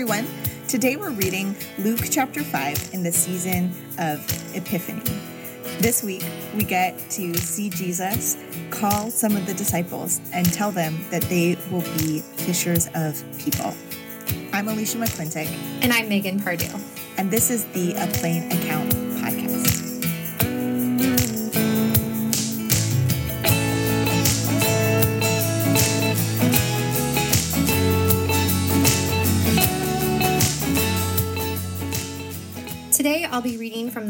everyone. Today we're reading Luke chapter 5 in the season of Epiphany. This week we get to see Jesus call some of the disciples and tell them that they will be fishers of people. I'm Alicia McClintock. And I'm Megan Pardue. And this is the A Plain Account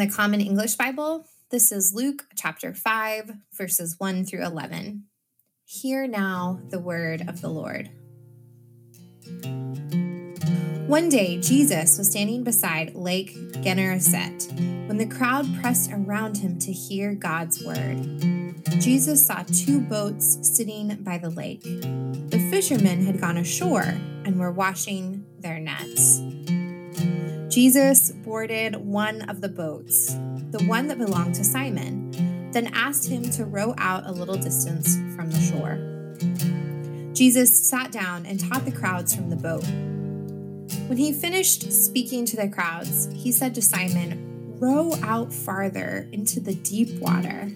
the Common English Bible. This is Luke chapter 5, verses 1 through 11. Hear now the word of the Lord. One day, Jesus was standing beside Lake Gennesaret when the crowd pressed around him to hear God's word. Jesus saw two boats sitting by the lake. The fishermen had gone ashore and were washing their nets. Jesus boarded one of the boats, the one that belonged to Simon, then asked him to row out a little distance from the shore. Jesus sat down and taught the crowds from the boat. When he finished speaking to the crowds, he said to Simon, Row out farther into the deep water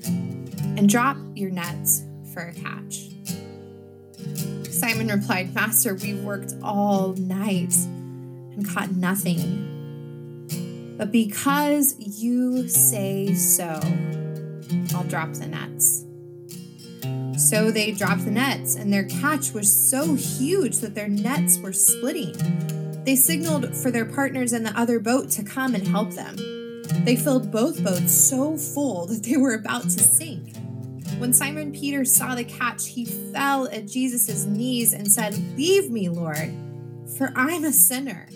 and drop your nets for a catch. Simon replied, Master, we've worked all night and caught nothing. But because you say so, I'll drop the nets. So they dropped the nets, and their catch was so huge that their nets were splitting. They signaled for their partners in the other boat to come and help them. They filled both boats so full that they were about to sink. When Simon Peter saw the catch, he fell at Jesus' knees and said, Leave me, Lord, for I'm a sinner.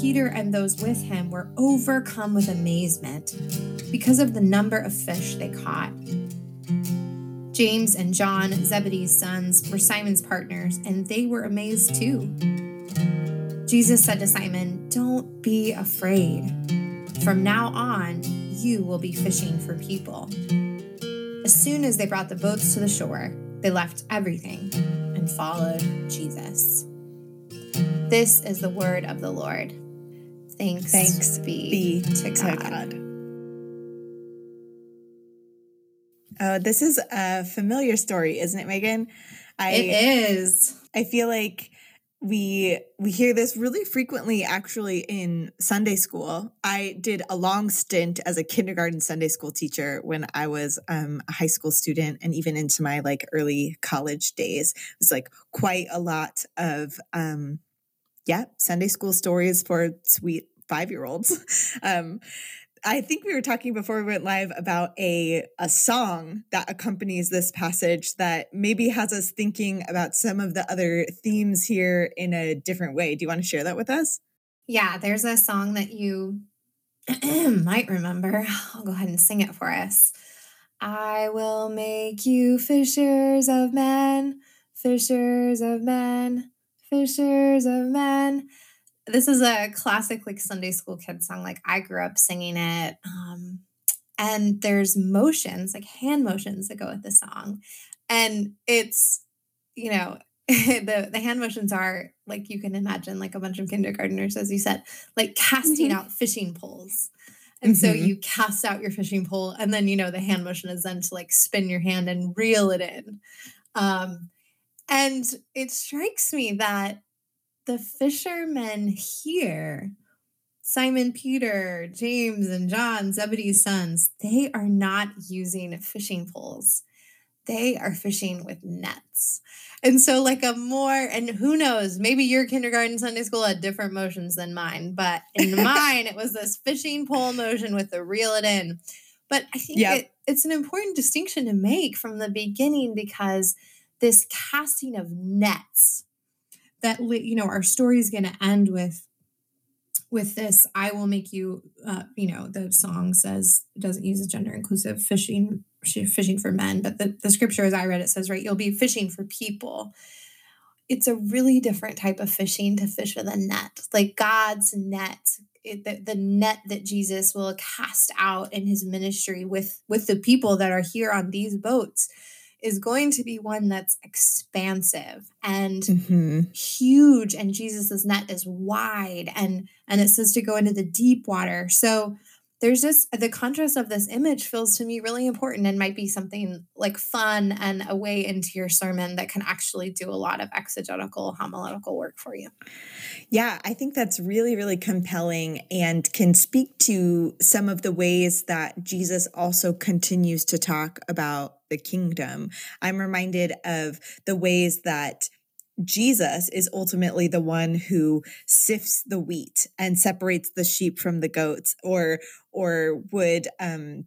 Peter and those with him were overcome with amazement because of the number of fish they caught. James and John, Zebedee's sons, were Simon's partners, and they were amazed too. Jesus said to Simon, Don't be afraid. From now on, you will be fishing for people. As soon as they brought the boats to the shore, they left everything and followed Jesus. This is the word of the Lord. Thanks, Thanks be, be to God. God. Oh, this is a familiar story, isn't it, Megan? I It is. I feel like we we hear this really frequently actually in Sunday school. I did a long stint as a kindergarten Sunday school teacher when I was um, a high school student and even into my like early college days. It was like quite a lot of um yeah, Sunday school stories for sweet 5-year-olds. um I think we were talking before we went live about a a song that accompanies this passage that maybe has us thinking about some of the other themes here in a different way. Do you want to share that with us? Yeah, there's a song that you might remember. I'll go ahead and sing it for us. I will make you fishers of men, fishers of men, fishers of men this is a classic like Sunday school kid song. Like I grew up singing it. Um, and there's motions, like hand motions that go with the song. And it's, you know, the the hand motions are like you can imagine like a bunch of kindergartners, as you said, like casting Mhm. out fishing poles. And so Mhm. you cast out your fishing pole, and then you know the hand motion is then to like spin your hand and reel it in. Um, and it strikes me that the fishermen here, Simon Peter, James, and John, Zebedee's sons, they are not using fishing poles. They are fishing with nets. And so, like a more, and who knows, maybe your kindergarten Sunday school had different motions than mine, but in mine, it was this fishing pole motion with the reel it in. But I think Yep. it, it's an important distinction to make from the beginning because this casting of nets that you know our story is going to end with with this i will make you uh, you know the song says it doesn't use a gender inclusive fishing fishing for men but the, the scripture as i read it says right you'll be fishing for people. It's a really different type of fishing to fish with a net. Like god's net it, the, the net that jesus will cast out in his ministry with with the people that are here on these boats is going to be one that's expansive and mm-hmm. huge and Jesus's net is wide and and it says to go into the deep water. So there's just the contrast of this image feels to me really important and might be something like fun and a way into your sermon that can actually do a lot of exegetical homiletical work for you. Yeah, I think that's really, really compelling and can speak to some of the ways that Jesus also continues to talk about the kingdom. I'm reminded of the ways that Jesus is ultimately the one who sifts the wheat and separates the sheep from the goats or or would um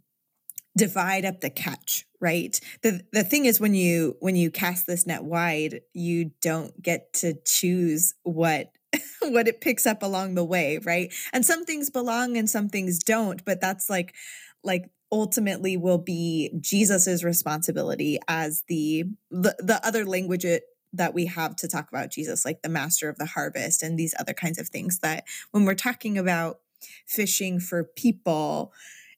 divide up the catch right? The the thing is when you when you cast this net wide you don't get to choose what what it picks up along the way right? And some things belong and some things don't but that's like like ultimately will be jesus's responsibility as the the, the other language that we have to talk about Jesus, like the master of the harvest and these other kinds of things. That when we're talking about fishing for people,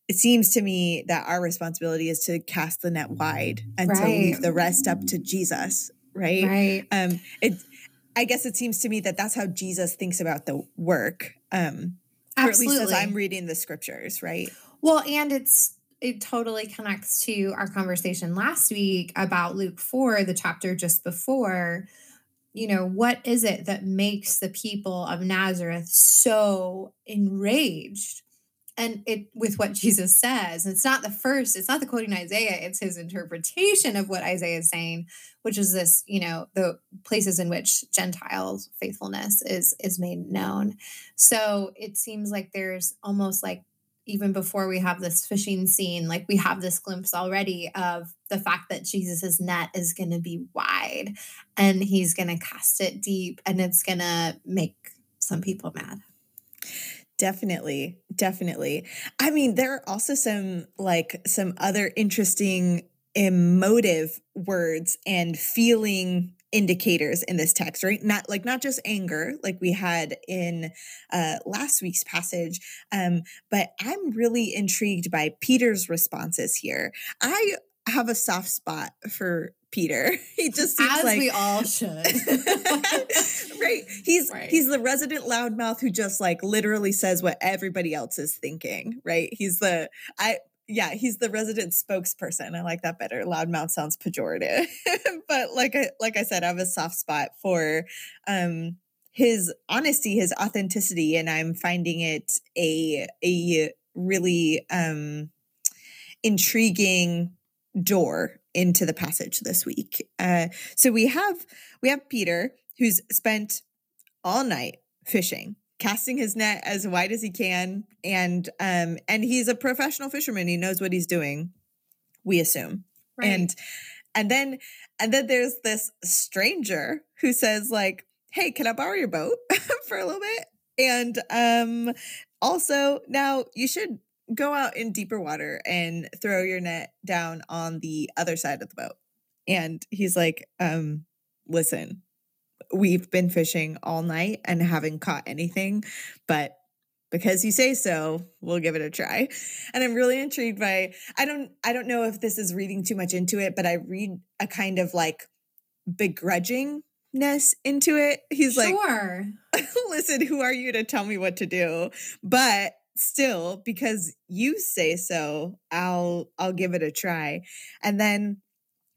it seems to me that our responsibility is to cast the net wide and right. to leave the rest up to Jesus, right? Right. Um, it, I guess it seems to me that that's how Jesus thinks about the work. Um, Absolutely. or at least as I'm reading the scriptures, right? Well, and it's it totally connects to our conversation last week about Luke 4, the chapter just before. You know, what is it that makes the people of Nazareth so enraged? And it with what Jesus says, it's not the first, it's not the quoting Isaiah, it's his interpretation of what Isaiah is saying, which is this, you know, the places in which Gentiles faithfulness is is made known. So it seems like there's almost like even before we have this fishing scene, like we have this glimpse already of the fact that Jesus's net is going to be wide and he's going to cast it deep and it's going to make some people mad. Definitely. Definitely. I mean, there are also some like some other interesting emotive words and feeling indicators in this text right not like not just anger like we had in uh last week's passage um but i'm really intrigued by peter's responses here i have a soft spot for Peter. He just seems As like we all should. right. He's right. he's the resident loudmouth who just like literally says what everybody else is thinking, right? He's the I yeah, he's the resident spokesperson. I like that better. Loudmouth sounds pejorative. but like I like I said, I have a soft spot for um his honesty, his authenticity, and I'm finding it a a really um intriguing door into the passage this week. Uh so we have we have Peter who's spent all night fishing casting his net as wide as he can and um and he's a professional fisherman. He knows what he's doing we assume. Right. and and then and then there's this stranger who says like hey can i borrow your boat for a little bit? And um also now you should go out in deeper water and throw your net down on the other side of the boat. And he's like um listen we've been fishing all night and haven't caught anything, but because you say so, we'll give it a try. And I'm really intrigued by I don't I don't know if this is reading too much into it, but I read a kind of like begrudgingness into it. He's sure. like, listen, who are you to tell me what to do? But still, because you say so, I'll I'll give it a try. And then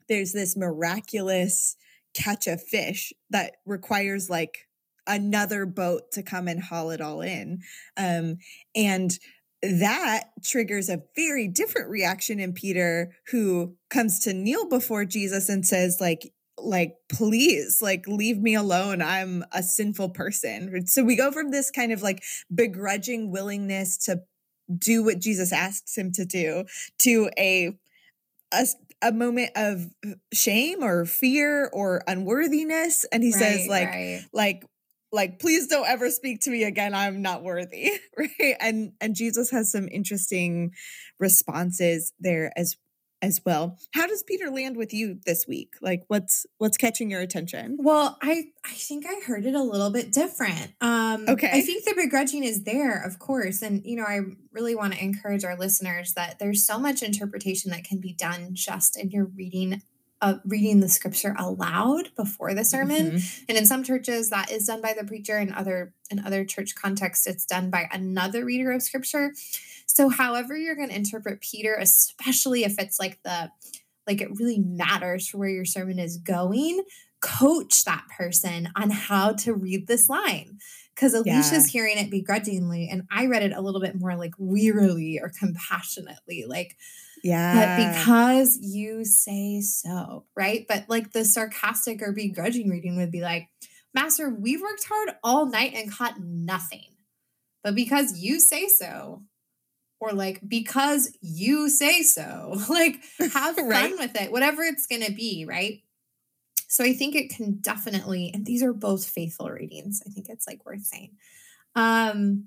there's this miraculous catch a fish that requires like another boat to come and haul it all in. Um, and that triggers a very different reaction in Peter, who comes to kneel before Jesus and says, like, like please like leave me alone i'm a sinful person so we go from this kind of like begrudging willingness to do what jesus asks him to do to a a, a moment of shame or fear or unworthiness and he right, says like right. like like please don't ever speak to me again. I'm not worthy. Right? And and jesus has some interesting responses there as as well. How does Peter land with you this week? Like what's what's catching your attention? Well, I I think I heard it a little bit different. Um okay. I think the begrudging is there, of course. And you know, I really want to encourage our listeners that there's so much interpretation that can be done just in your reading uh, reading the scripture aloud before the sermon. Mhm. And in some churches, that is done by the preacher. In other in other church contexts, it's done by another reader of scripture. So, however you're going to interpret Peter, especially if it's like the like it really matters for where your sermon is going, coach that person on how to read this line. Because Alicia's hearing it begrudgingly, and I read it a little bit more like wearily or compassionately, like Yeah. but because you say so, right? But like the sarcastic or begrudging reading would be like, Master, we've worked hard all night and caught nothing. But because you say so, or like because you say so, like have fun Right. with it, whatever it's going to be, right? So I think it can definitely, and these are both faithful readings. I think it's like worth saying. Um,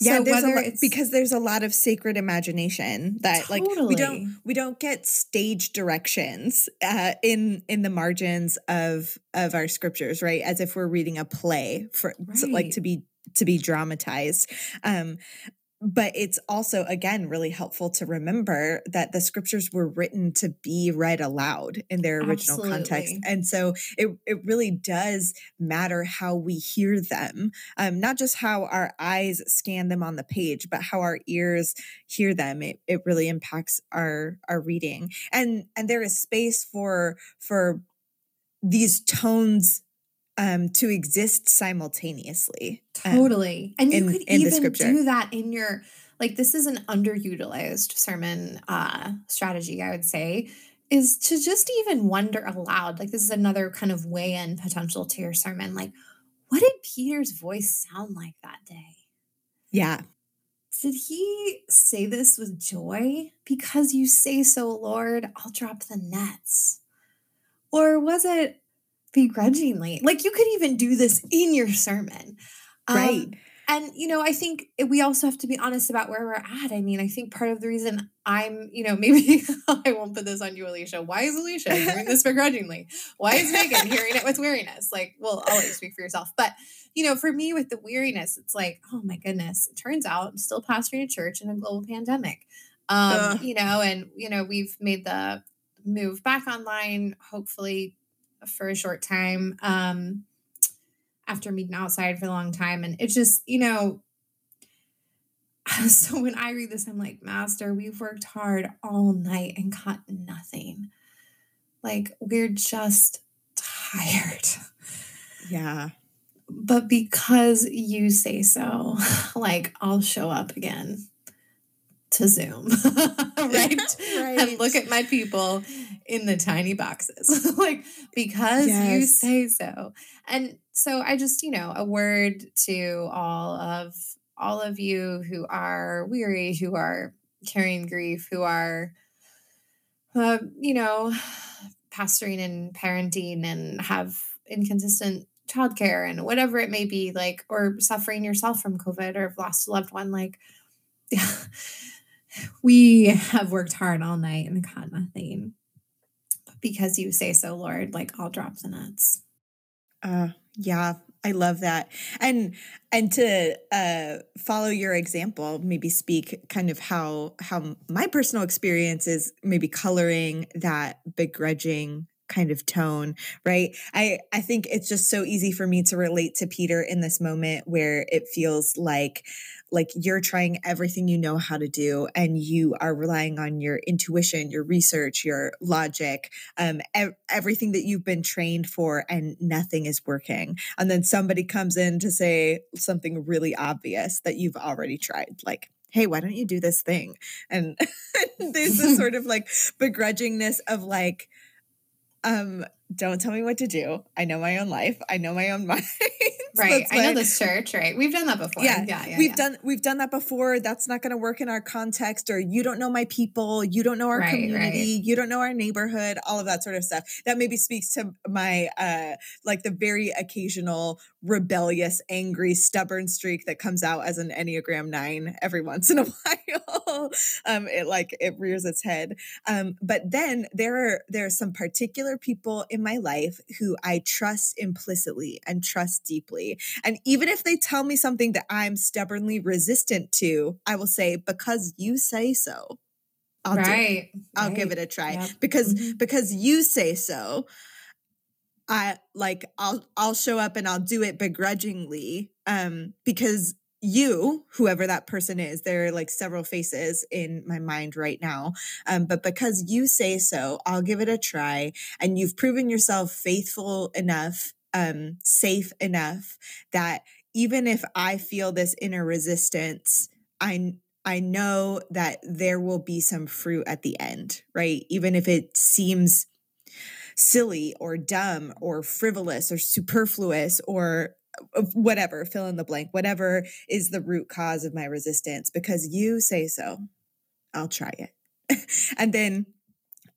yeah, so there's a lot, it's because there's a lot of sacred imagination that like we don't we don't get stage directions uh, in in the margins of of our scriptures, right? As if we're reading a play for so, like to be to be dramatized. Um but it's also again really helpful to remember that the scriptures were written to be read aloud in their original context. And so it, it really does matter how we hear them um, not just how our eyes scan them on the page but how our ears hear them. It, it really impacts our our reading. And and there is space for for these tones um to exist simultaneously um, Totally. and you in- could in even do that in your like this is an underutilized sermon uh strategy, I would say, is to just even wonder aloud. Like this is another kind of way in potential to your sermon. Like, what did Peter's voice sound like that day? yeah Did he say this with joy? Because you say so, Lord, I'll drop the nets. Or was it begrudgingly? Like you could even do this in your sermon. Um, right and you know, I think we also have to be honest about where we're at. I mean, I think part of the reason I'm, you know, maybe I won't put this on you, Alicia. Why is Alicia hearing this begrudgingly? Why is Megan hearing it with weariness? Like, well, I'll let you speak for yourself. But you know, for me with the weariness, it's like, oh my goodness. It turns out I'm still pastoring a church in a global pandemic. Um, you know, and you know, we've made the move back online, hopefully for a short time. Um, after meeting outside for a long time. And it's just, you know, so when I read this, I'm like, Master, we've worked hard all night and caught nothing. Like, we're just tired. yeah But because you say so, like, I'll show up again to Zoom, right? Right. And look at my people in the tiny boxes, like, because you say so. And so I just, you know, a word to all of all of you who are weary, who are carrying grief, who are, uh, you know, pastoring and parenting and have inconsistent childcare and whatever it may be, like, or suffering yourself from COVID or have lost a loved one, like, we have worked hard all night and caught nothing. But because you say so, Lord, like, I'll drop the nets. Uh, yeah, I love that. And and to uh, follow your example, maybe speak kind of how how my personal experience is maybe coloring that begrudging kind of tone, right? I I think it's just so easy for me to relate to Peter in this moment where it feels like like you're trying everything you know how to do and you are relying on your intuition, your research, your logic, um, ev- everything that you've been trained for, and nothing is working. And then somebody comes in to say something really obvious that you've already tried, like, hey, why don't you do this thing? And there's this sort of like begrudgingness of like, um, don't tell me what to do. I know my own life. I know my own mind. Right. That's I know this church, right? We've done that before. Yeah, Yeah. Yeah. we've yeah. done we've done that before that's not going to work in our context or you don't know my people you don't know our Right, community you don't know our neighborhood all of that sort of stuff that maybe speaks to my uh like the very occasional rebellious angry stubborn streak that comes out as an enneagram 9 every once in a while um it like it rears its head um but then there are there are some particular people in my life who I trust implicitly and trust deeply and even if they tell me something that I'm stubbornly resistant to, I will say, because you say so. I'll right. do it. I'll right. give it a try Yep. because Mhm. because you say so. I like I'll I'll show up and I'll do it begrudgingly um because you whoever that person is there are like several faces in my mind right now um but because you say so I'll give it a try and you've proven yourself faithful enough um safe enough that even if I feel this inner resistance I I know that there will be some fruit at the end right even if it seems silly or dumb or frivolous or superfluous or uh, whatever, fill in the blank, whatever is the root cause of my resistance, because you say so, I'll try it. and then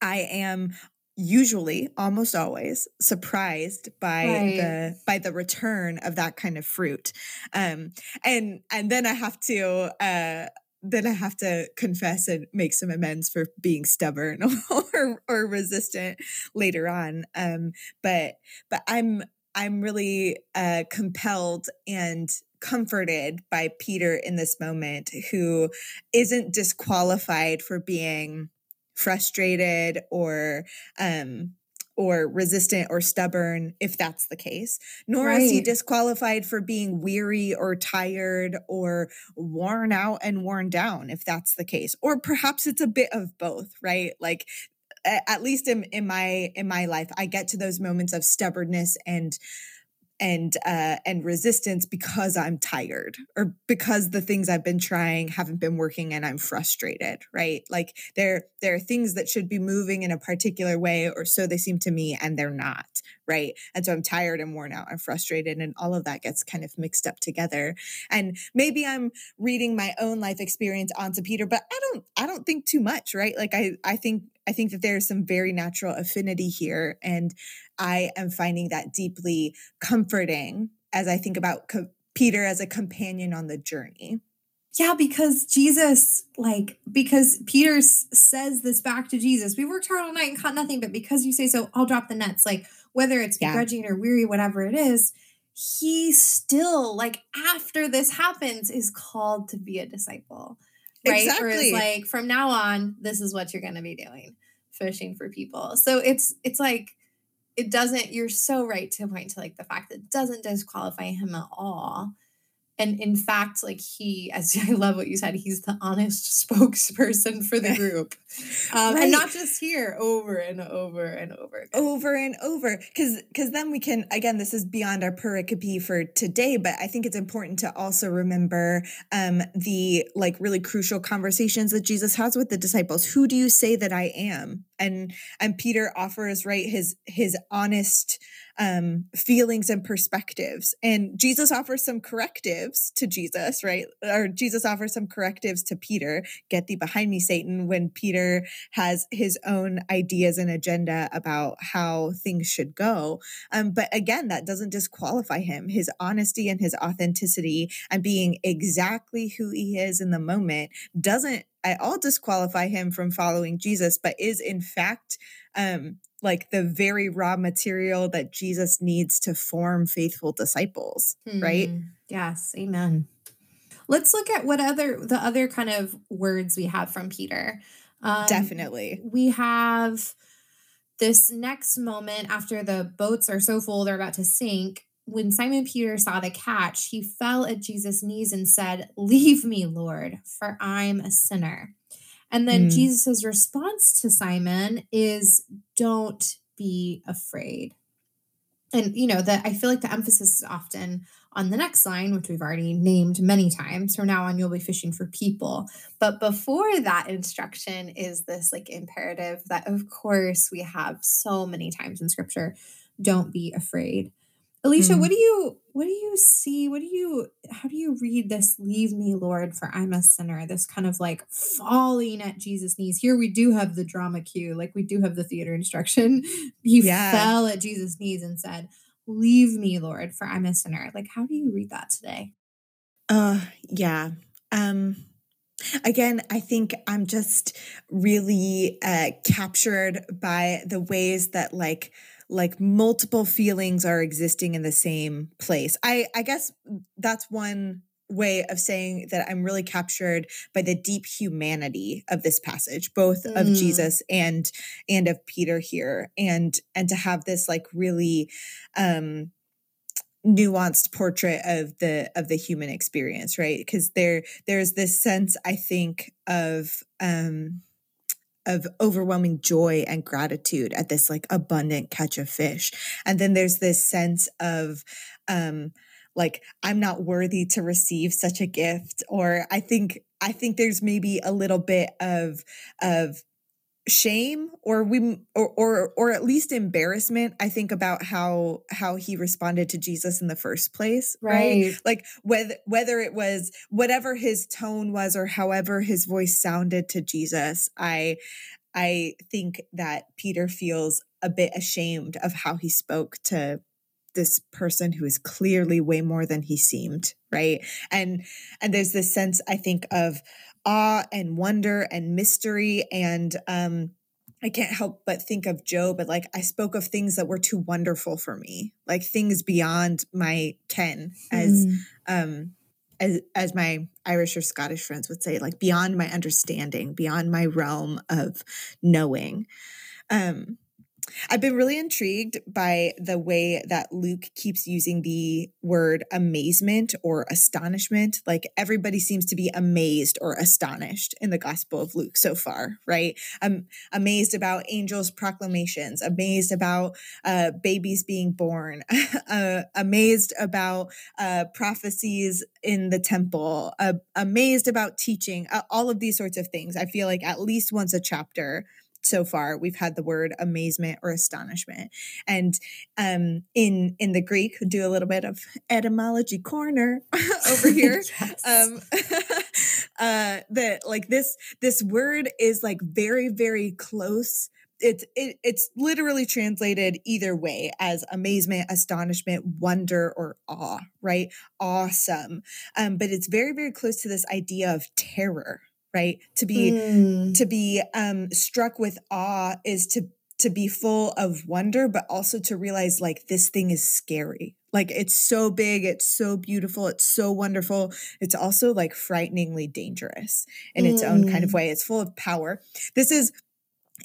I am usually almost always surprised by Right. the by the return of that kind of fruit um and and then i have to uh then I have to confess and make some amends for being stubborn or or resistant later on. Um, but but I'm I'm really uh, compelled and comforted by Peter in this moment, who isn't disqualified for being frustrated or um, or resistant or stubborn if that's the case nor is he disqualified for being weary or tired or worn out and worn down if that's the case or perhaps it's a bit of both right? Like at least in, in my in my life i get to those moments of stubbornness and and uh and resistance because i'm tired or because the things i've been trying haven't been working and i'm frustrated right? Like there there are things that should be moving in a particular way or so they seem to me and they're not right? And so i'm tired and worn out and frustrated and all of that gets kind of mixed up together. And maybe i'm reading my own life experience onto peter but i don't i don't think too much right? Like i i think i think that there's some very natural affinity here and i am finding that deeply comforting as i think about co- peter as a companion on the journey Yeah, because Jesus, like, because Peter says this back to Jesus. We worked hard all night and caught nothing, but because you say so, I'll drop the nets. Like, whether it's Yeah. begrudging or weary, whatever it is, he still, like, after this happens, is called to be a disciple. Right? Or Exactly. like, from now on, this is what you're gonna be doing, fishing for people. So it's it's like it doesn't, you're so right to point to like the fact that it doesn't disqualify him at all and in fact like he as i love what you said he's the honest spokesperson for the group. Um, Right. and not just here over and over and over again. over and over. Because because then we can again this is beyond our pericope for today but i think it's important to also remember um the like really crucial conversations that jesus has with the disciples. Who do you say that i am and and peter offers right his his honest um feelings and perspectives and jesus offers some correctives to jesus right or jesus offers some correctives to peter get thee behind me satan when peter has his own ideas and agenda about how things should go. Um, but again, that doesn't disqualify him. His honesty and his authenticity and being exactly who he is in the moment doesn't at all disqualify him from following Jesus, but is in fact um, like the very raw material that Jesus needs to form faithful disciples, right? Hmm. yes amen let's look at what other the other kind of words we have from peter um, Definitely. we have this next moment after the boats are so full they're about to sink. When Simon Peter saw the catch, he fell at Jesus' knees and said, Leave me, Lord, for I'm a sinner. And then Mm. Jesus' response to Simon is, Don't be afraid. And you know that I feel like the emphasis is often on the next line, which we've already named many times. From now on, you'll be fishing for people. But before that instruction is this like imperative that, of course, we have so many times in scripture don't be afraid. Alicia, Mm. what do you what do you see? What do you how do you read this leave me, Lord, for I'm a sinner? This kind of like falling at Jesus' knees. Here we do have the drama cue, like we do have the theater instruction. He Yeah. fell at Jesus' knees and said, Leave me, Lord, for I'm a sinner. Like, how do you read that today? Uh yeah. Um again, I think I'm just really uh captured by the ways that like like multiple feelings are existing in the same place. I I guess that's one way of saying that I'm really captured by the deep humanity of this passage, both mm. of Jesus and and of Peter here, and and to have this like really um nuanced portrait of the of the human experience right because there there's this sense i think of um of overwhelming joy and gratitude at this like abundant catch of fish. And then there's this sense of um like i'm not worthy to receive such a gift or i think i think there's maybe a little bit of of shame or we or, or or at least embarrassment i think about how how he responded to jesus in the first place right, right? like whether whether it was whatever his tone was or however his voice sounded to jesus i i think that peter feels a bit ashamed of how he spoke to this person who is clearly way more than he seemed right and and there's this sense i think of awe and wonder and mystery and um I can't help but think of Job, but like I spoke of things that were too wonderful for me, like things beyond my ken, as mm. um as as my Irish or Scottish friends would say, like beyond my understanding, beyond my realm of knowing. Um I've been really intrigued by the way that Luke keeps using the word amazement or astonishment. Like everybody seems to be amazed or astonished in the Gospel of Luke so far, right? I'm amazed about angels' proclamations, amazed about uh, babies being born, uh, amazed about uh, prophecies in the temple, uh, amazed about teaching, all of these sorts of things. I feel like at least once a chapter so far we've had the word amazement or astonishment. And um, in in the greek do a little bit of etymology corner over here. Um, uh that like this this word is like very very close. It's it, it's literally translated either way as amazement astonishment wonder or awe right? Awesome. Um but it's very very close to this idea of terror right to be mm. to be um struck with awe is to to be full of wonder but also to realize like this thing is scary like it's so big it's so beautiful it's so wonderful it's also like frighteningly dangerous in its mm. own kind of mm. way it's full of power this is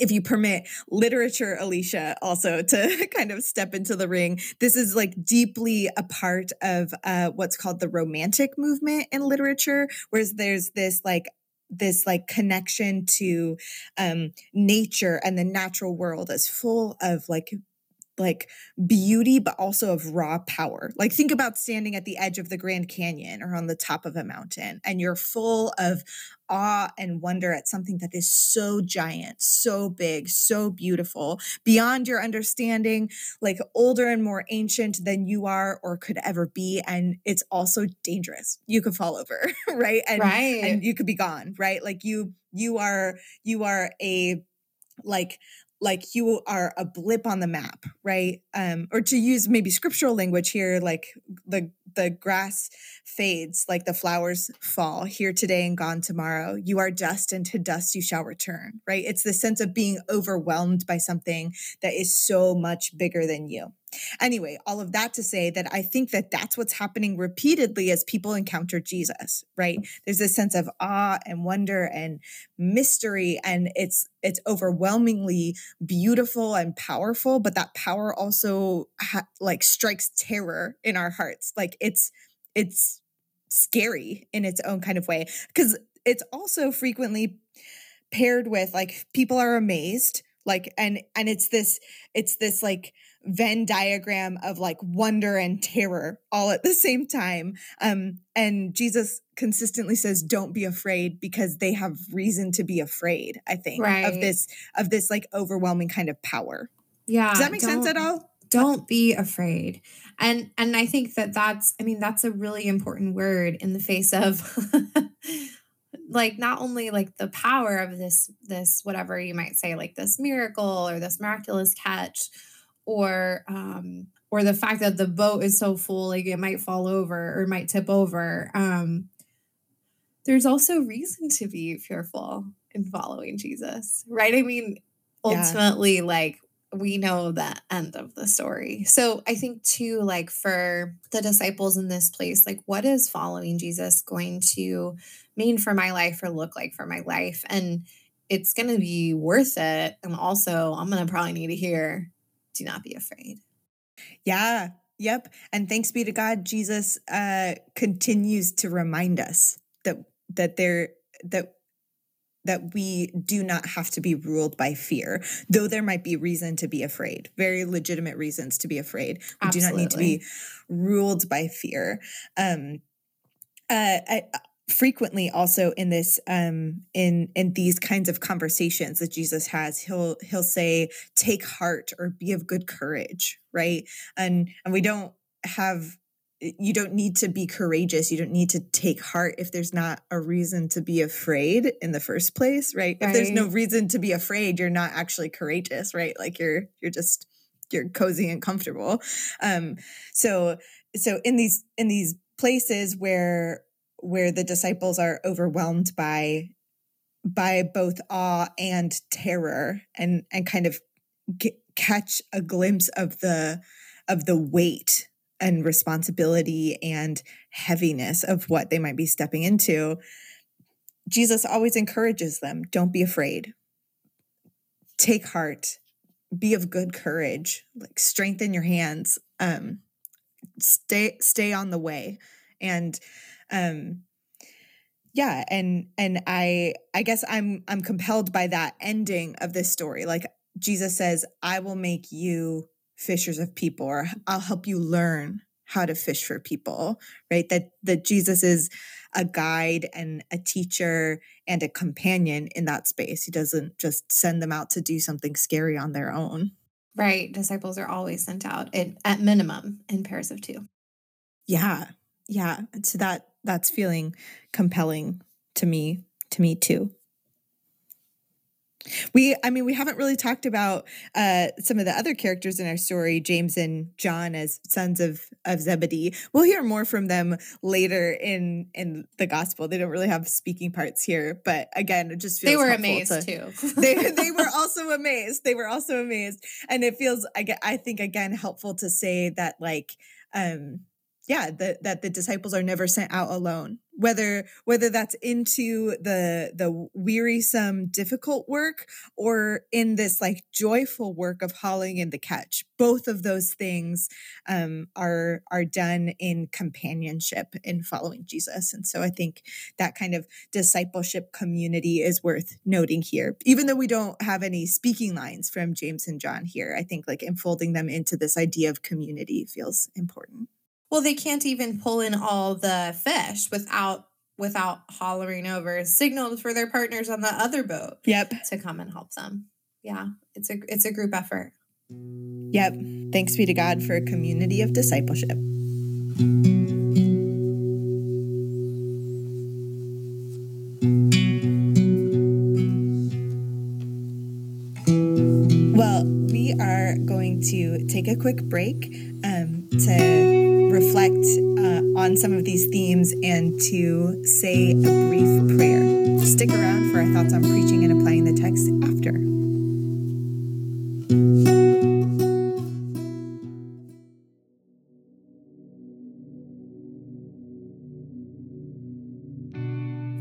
if you permit literature alicia also to kind of step into the ring this is like deeply a part of uh, what's called the romantic movement in literature whereas there's this like this like connection to um nature and the natural world is full of like like beauty but also of raw power. Like think about standing at the edge of the grand canyon or on the top of a mountain and you're full of awe and wonder at something that is so giant so big so beautiful beyond your understanding like older and more ancient than you are or could ever be and it's also dangerous. You could fall over right? And right. and you could be gone right? Like you you are you are a like like you are a blip on the map right? Um or to use maybe scriptural language here like the the grass fades like the flowers fall here today and gone tomorrow. You are dust and to dust you shall return right? It's the sense of being overwhelmed by something that is so much bigger than you Anyway, all of that to say that I think that that's what's happening repeatedly as people encounter Jesus, right? Mm. There's this sense of awe and wonder and mystery and it's it's overwhelmingly beautiful and powerful, but that power also ha- like strikes terror in our hearts. Like it's it's scary in its own kind of way because it's also frequently paired with like people are amazed like and and it's this it's this like Venn diagram of like wonder and terror all at the same time. Um, and Jesus consistently says, "Don't be afraid," because they have reason to be afraid. I think right. of this of this like overwhelming kind of power. Yeah, does that make sense at all? Don't be afraid, and and I think that that's I mean that's a really important word in the face of. like not only like the power of this this whatever you might say like this miracle or this miraculous catch or um or the fact that the boat is so full like it might fall over or might tip over um there's also reason to be fearful in following jesus right i mean ultimately yeah. like we know the end of the story. So I think too, like for the disciples in this place, like what is following Jesus going to mean for my life or look like for my life? And it's going to be worth it. And also, I'm going to probably need to hear, do not be afraid. Yeah. Yep. And thanks be to God, Jesus uh, continues to remind us that that there that that we do not have to be ruled by fear, though there might be reason to be afraid, very legitimate reasons to be afraid. We Absolutely. do not need to be ruled by fear. Um, uh, I, frequently also in this um in in these kinds of conversations that Jesus has he'll he'll say take heart or be of good courage right? And and we don't have you don't need to be courageous. You don't need to take heart if there's not a reason to be afraid in the first place right, right. if there's no reason to be afraid you're not actually courageous right? Like you're you're just you're cozy and comfortable. Um so so in these in these places where where the disciples are overwhelmed by by both awe and terror and and kind of get, catch a glimpse of the of the weight and responsibility and heaviness of what they might be stepping into Jesus always encourages them don't be afraid. Take heart. Be of good courage. Like strengthen your hands. Um stay stay on the way. And um yeah and and i i guess i'm i'm compelled by that ending of this story. Like jesus says i will make you fishers of people or i'll help you learn how to fish for people right? That that jesus is a guide and a teacher and a companion in that space. He doesn't just send them out to do something scary on their own. Right disciples are always sent out in, at minimum in pairs of two. Yeah yeah so that that's feeling compelling to me to me too. We i mean we haven't really talked about uh some of the other characters in our story james and john as sons of of zebedee. We'll hear more from them later in in the gospel. They don't really have speaking parts here but again it just feels they were amazed to, too. They, they were also amazed. They were also amazed. And it feels i get i think again helpful to say that like um yeah that that the disciples are never sent out alone whether whether that's into the the wearisome difficult work or in this like joyful work of hauling in the catch. Both of those things um, are are done in companionship in following jesus. And so i think that kind of discipleship community is worth noting here. Even though we don't have any speaking lines from james and john here i think like enfolding them into this idea of community feels important well, they can't even pull in all the fish without without hollering over signals for their partners on the other boat. Yep. To come and help them. Yeah, it's a it's a group effort. Yep. Thanks be to God for a community of discipleship. Well, we are going to take a quick break um, to some of these themes and to say a brief prayer. Stick around for our thoughts on preaching and applying the text after.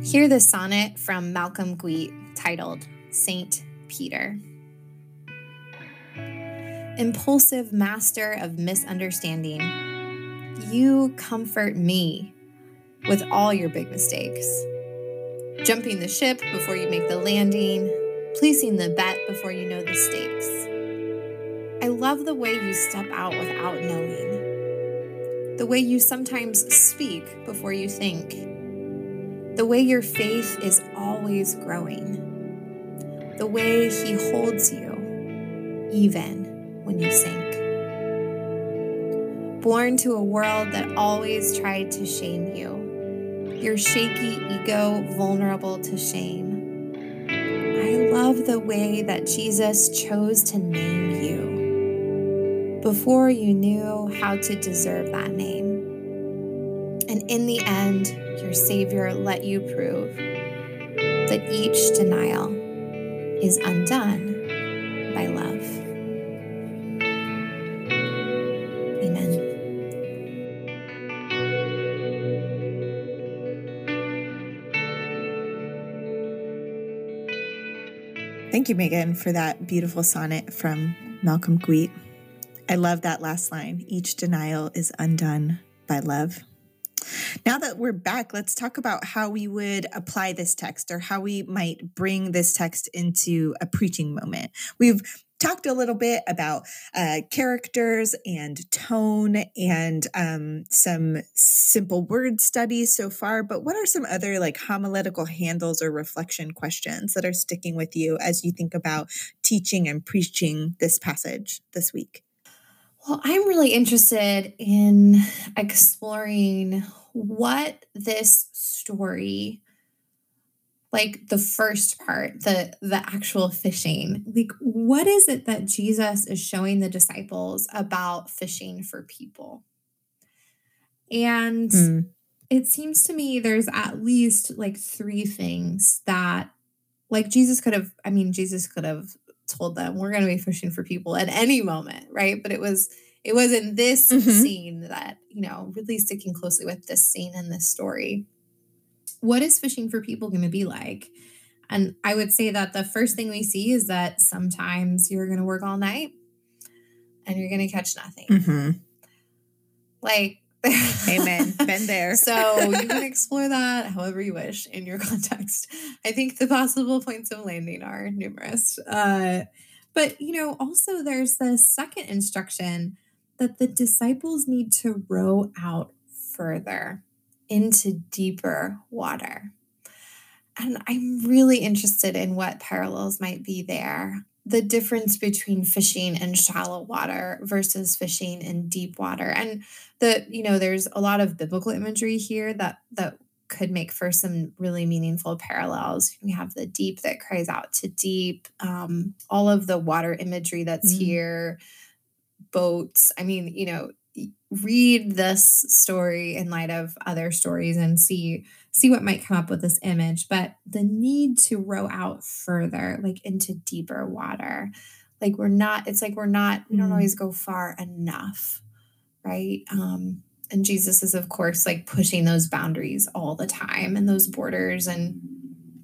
Hear the sonnet from Malcolm Guite titled Saint Peter. Impulsive master of misunderstanding you comfort me with all your big mistakes. Jumping the ship before you make the landing, placing the bet before you know the stakes. I love the way you step out without knowing, the way you sometimes speak before you think, the way your faith is always growing, the way He holds you even when you sink born to a world that always tried to shame you, your shaky ego vulnerable to shame. I love the way that Jesus chose to name you before you knew how to deserve that name. And in the end, your Savior let you prove that each denial is undone by love. Thank you, Megan, for that beautiful sonnet from Malcolm Guite. I love that last line each denial is undone by love. Now that we're back, let's talk about how we would apply this text or how we might bring this text into a preaching moment. We've talked a little bit about uh, characters and tone and um, some simple word studies so far, but what are some other like homiletical handles or reflection questions that are sticking with you as you think about teaching and preaching this passage this week? Well, I'm really interested in exploring what this story like the first part the the actual fishing like what is it that jesus is showing the disciples about fishing for people and mm. it seems to me there's at least like three things that like jesus could have i mean jesus could have told them we're going to be fishing for people at any moment right but it was it was in this mm-hmm. scene that you know really sticking closely with this scene and this story what is fishing for people going to be like? And I would say that the first thing we see is that sometimes you're going to work all night and you're going to catch nothing. Mm-hmm. Like, Amen. Been there. so you can explore that however you wish in your context. I think the possible points of landing are numerous. Uh, but, you know, also there's the second instruction that the disciples need to row out further into deeper water. And I'm really interested in what parallels might be there. The difference between fishing in shallow water versus fishing in deep water. And the, you know, there's a lot of biblical imagery here that that could make for some really meaningful parallels. We have the deep that cries out to deep, um, all of the water imagery that's mm-hmm. here, boats. I mean, you know, read this story in light of other stories and see see what might come up with this image but the need to row out further like into deeper water. Like we're not it's like we're not we don't mm. always go far enough right? Um and jesus is of course like pushing those boundaries all the time and those borders and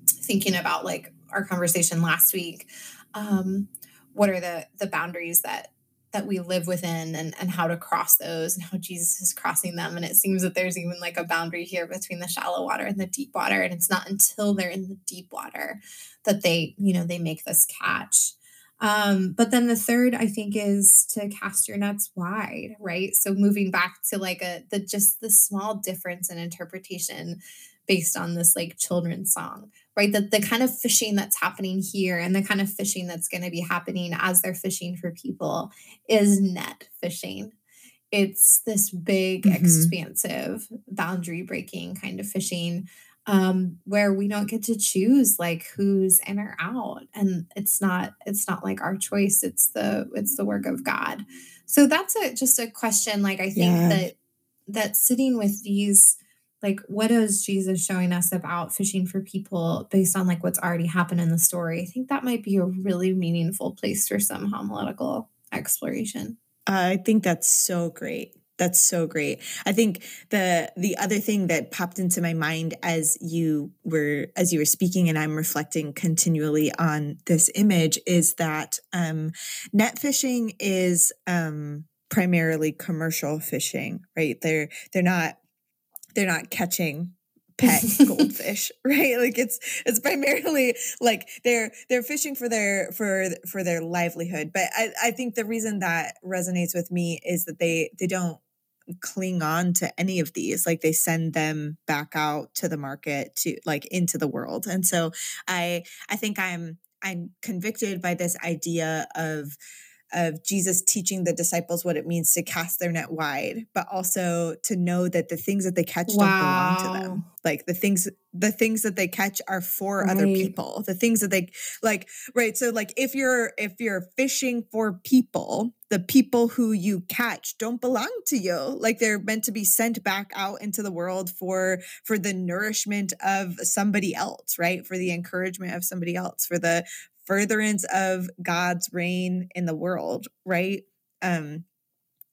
thinking about like our conversation last week. Um what are the the boundaries that that we live within and, and how to cross those and how Jesus is crossing them. And it seems that there's even like a boundary here between the shallow water and the deep water. And it's not until they're in the deep water that they, you know, they make this catch. Um, but then the third, I think, is to cast your nets wide, right? So moving back to like a the just the small difference in interpretation based on this like children's song, right? That the kind of fishing that's happening here and the kind of fishing that's going to be happening as they're fishing for people is net fishing. It's this big, mm-hmm. expansive, boundary breaking kind of fishing um, where we don't get to choose like who's in or out and it's not it's not like our choice it's the it's the work of god so that's a just a question like i think yeah. that that sitting with these like what is jesus showing us about fishing for people based on like what's already happened in the story? I think that might be a really meaningful place for some homiletical exploration. I think that's so great. That's so great. I think the the other thing that popped into my mind as you were as you were speaking and i'm reflecting continually on this image is that um net fishing is um primarily commercial fishing right? They're they're not they're not catching pet goldfish right? Like it's it's primarily like they're they're fishing for their for for their livelihood. But i i think the reason that resonates with me is that they they don't cling on to any of these. Like they send them back out to the market to like into the world. And so i i think i'm i'm convicted by this idea of of Jesus teaching the disciples what it means to cast their net wide, but also to know that the things that they catch wow. don't belong to them. Like the things the things that they catch are for right. other people. The things that they like right so like if you're if you're fishing for people, the people who you catch don't belong to you. Like they're meant to be sent back out into the world for for the nourishment of somebody else, right? For the encouragement of somebody else, for the furtherance of God's reign in the world, right? Um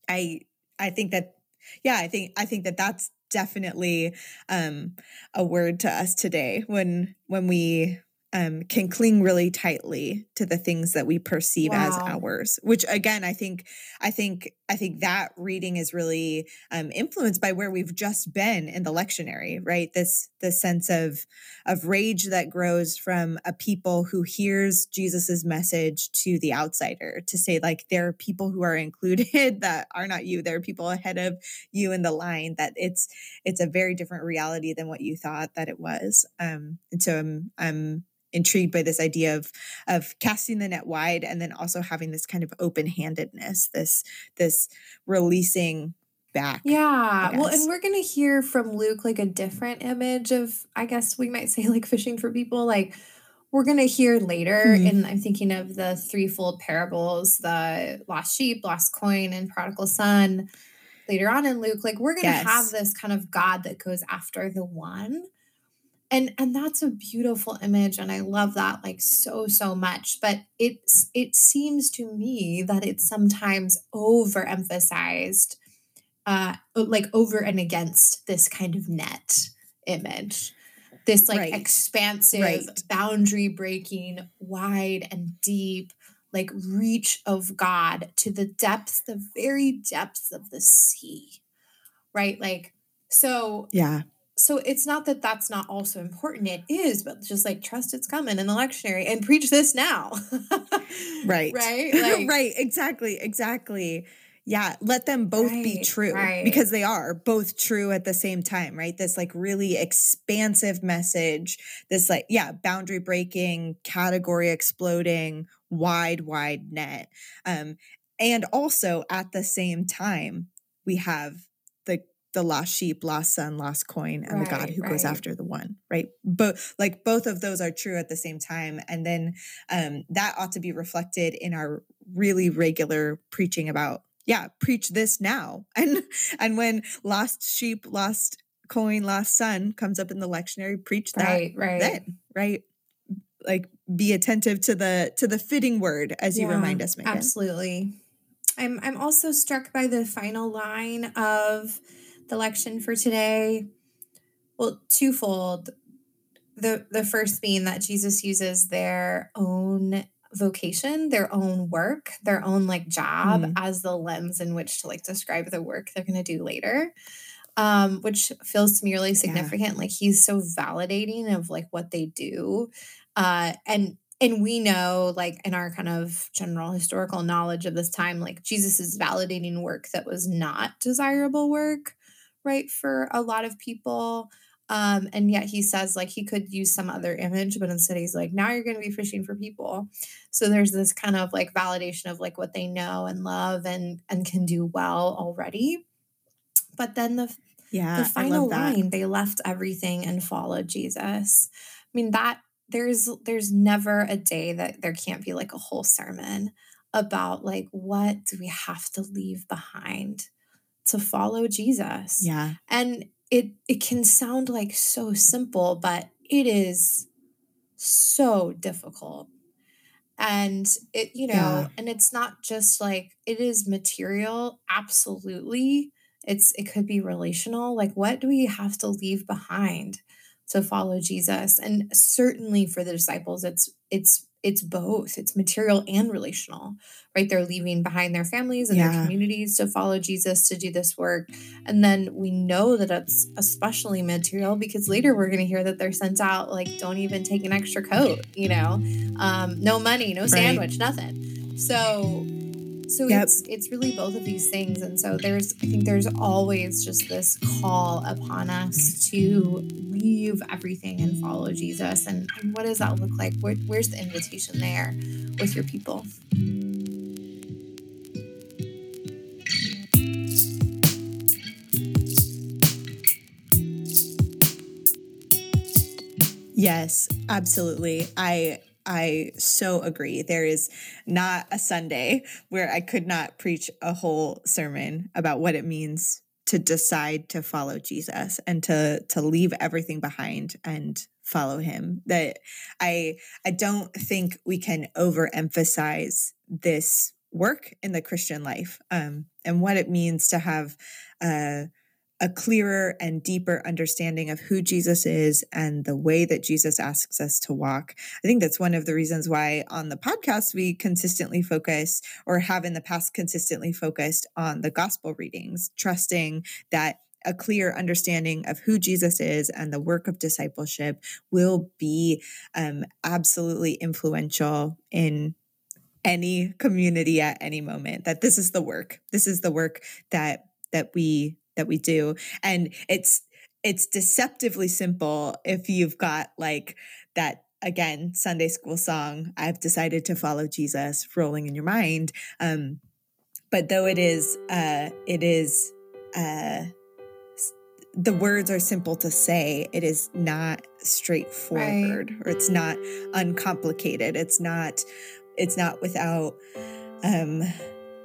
I I think that yeah, I think I think that that's definitely um a word to us today when when we um, can cling really tightly to the things that we perceive wow. as ours which again i think i think i think that reading is really um, influenced by where we've just been in the lectionary right? This this sense of of rage that grows from a people who hears jesus's message to the outsider to say like there are people who are included that are not you. There are people ahead of you in the line that it's it's a very different reality than what you thought that it was. Um and so i'm i'm intrigued by this idea of of casting the net wide and then also having this kind of open-handedness this this releasing back yeah well and we're gonna hear from luke like a different image of i guess we might say like fishing for people like we're gonna hear later mm-hmm. and i'm thinking of the threefold parables the lost sheep lost coin and prodigal son later on in luke like we're gonna yes. have this kind of god that goes after the one and and that's a beautiful image and i love that like so so much but it's it seems to me that it's sometimes overemphasized uh like over and against this kind of net image this like right. expansive right. boundary breaking wide and deep like reach of god to the depths the very depths of the sea right like so yeah so it's not that that's not also important it is but just like trust it's coming in the lectionary and preach this now. Right. Right? Like, right exactly exactly. Yeah let them both right, be true right. because they are both true at the same time right? This like really expansive message this like yeah boundary breaking category exploding wide wide net um and also at the same time we have the lost sheep, lost son, lost coin, and right, the God who right. goes after the one, right? But like both of those are true at the same time. And then um, that ought to be reflected in our really regular preaching about, yeah, preach this now. And and when lost sheep, lost coin, lost son comes up in the lectionary, preach that right, right. then, right? Like be attentive to the to the fitting word as yeah, you remind us, Megan. Absolutely. I'm I'm also struck by the final line of the lection for today? Well, twofold. The the first being that Jesus uses their own vocation, their own work, their own like job mm. as the lens in which to like describe the work they're going to do later. Um, which feels to me really significant. Yeah. Like he's so validating of like what they do. Uh, and and we know like in our kind of general historical knowledge of this time like jesus is validating work that was not desirable work right for a lot of people um and yet he says like he could use some other image but instead he's like now you're going to be fishing for people. So there's this kind of like validation of like what they know and love and and can do well already. But then the yeah the final line they left everything and followed jesus. I mean that there's there's never a day that there can't be like a whole sermon about like what do we have to leave behind to follow Jesus. Yeah. And it it can sound like so simple, but it is so difficult. And it, you know, yeah. and it's not just like it is material, absolutely. It's it could be relational. Like what do we have to leave behind to follow Jesus? And certainly for the disciples, it's it's it's both it's material and relational right they're leaving behind their families and yeah. their communities to follow jesus to do this work and then we know that it's especially material because later we're going to hear that they're sent out like don't even take an extra coat you know um, no money no sandwich right. nothing so so yep. it's it's really both of these things and so there's i think there's always just this call upon us to leave everything and follow jesus and, and what does that look like Where, where's the invitation there with your people Yes, absolutely. I I so agree. There is not a Sunday where I could not preach a whole sermon about what it means to decide to follow Jesus and to to leave everything behind and follow him. That I I don't think we can overemphasize this work in the Christian life um, and what it means to have uh, a clearer and deeper understanding of who Jesus is and the way that Jesus asks us to walk. I think that's one of the reasons why on the podcast we consistently focus or have in the past consistently focused on the gospel readings, trusting that a clear understanding of who Jesus is and the work of discipleship will be um, absolutely influential in any community at any moment that this is the work this is the work that that we that we do and it's it's deceptively simple if you've got like that again sunday school song i've decided to follow jesus rolling in your mind um but though it is uh it is uh the words are simple to say it is not straightforward right. or it's not uncomplicated it's not it's not without um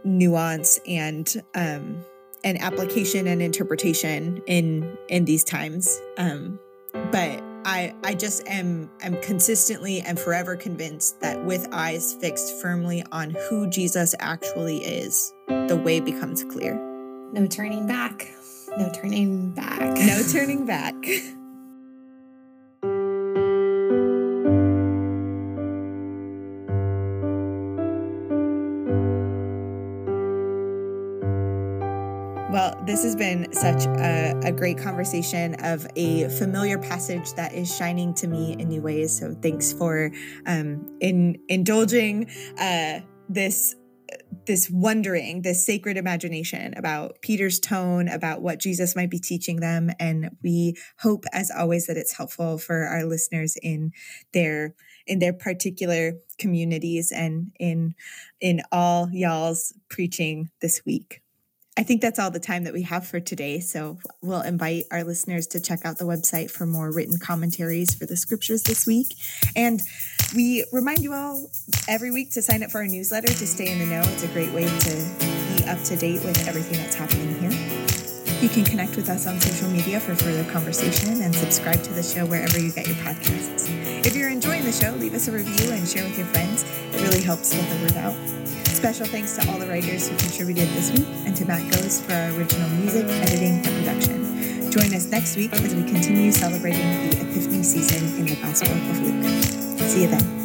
nuance and um and application and interpretation in in these times. Um but i i just am am consistently and forever convinced that with eyes fixed firmly on who jesus actually is the way becomes clear. No turning back. No turning back. No turning back this has been such a, a, great conversation of a familiar passage that is shining to me in new ways. So thanks for um, in indulging uh, this this wondering, this sacred imagination about Peter's tone, about what Jesus might be teaching them, and we hope, as always, that it's helpful for our listeners in their in their particular communities and in in all y'all's preaching this week. I think that's all the time that we have for today. So we'll invite our listeners to check out the website for more written commentaries for the scriptures this week. And we remind you all every week to sign up for our newsletter to stay in the know. It's a great way to be up to date with everything that's happening here. You can connect with us on social media for further conversation and subscribe to the show wherever you get your podcasts. If you're enjoying the show, leave us a review and share with your friends. It really helps get the word out. Special thanks to all the writers who contributed this week and to Matt Goes for our original music, editing, and production. Join us next week as we continue celebrating the Epiphany season in the Gospel of Luke. See you then.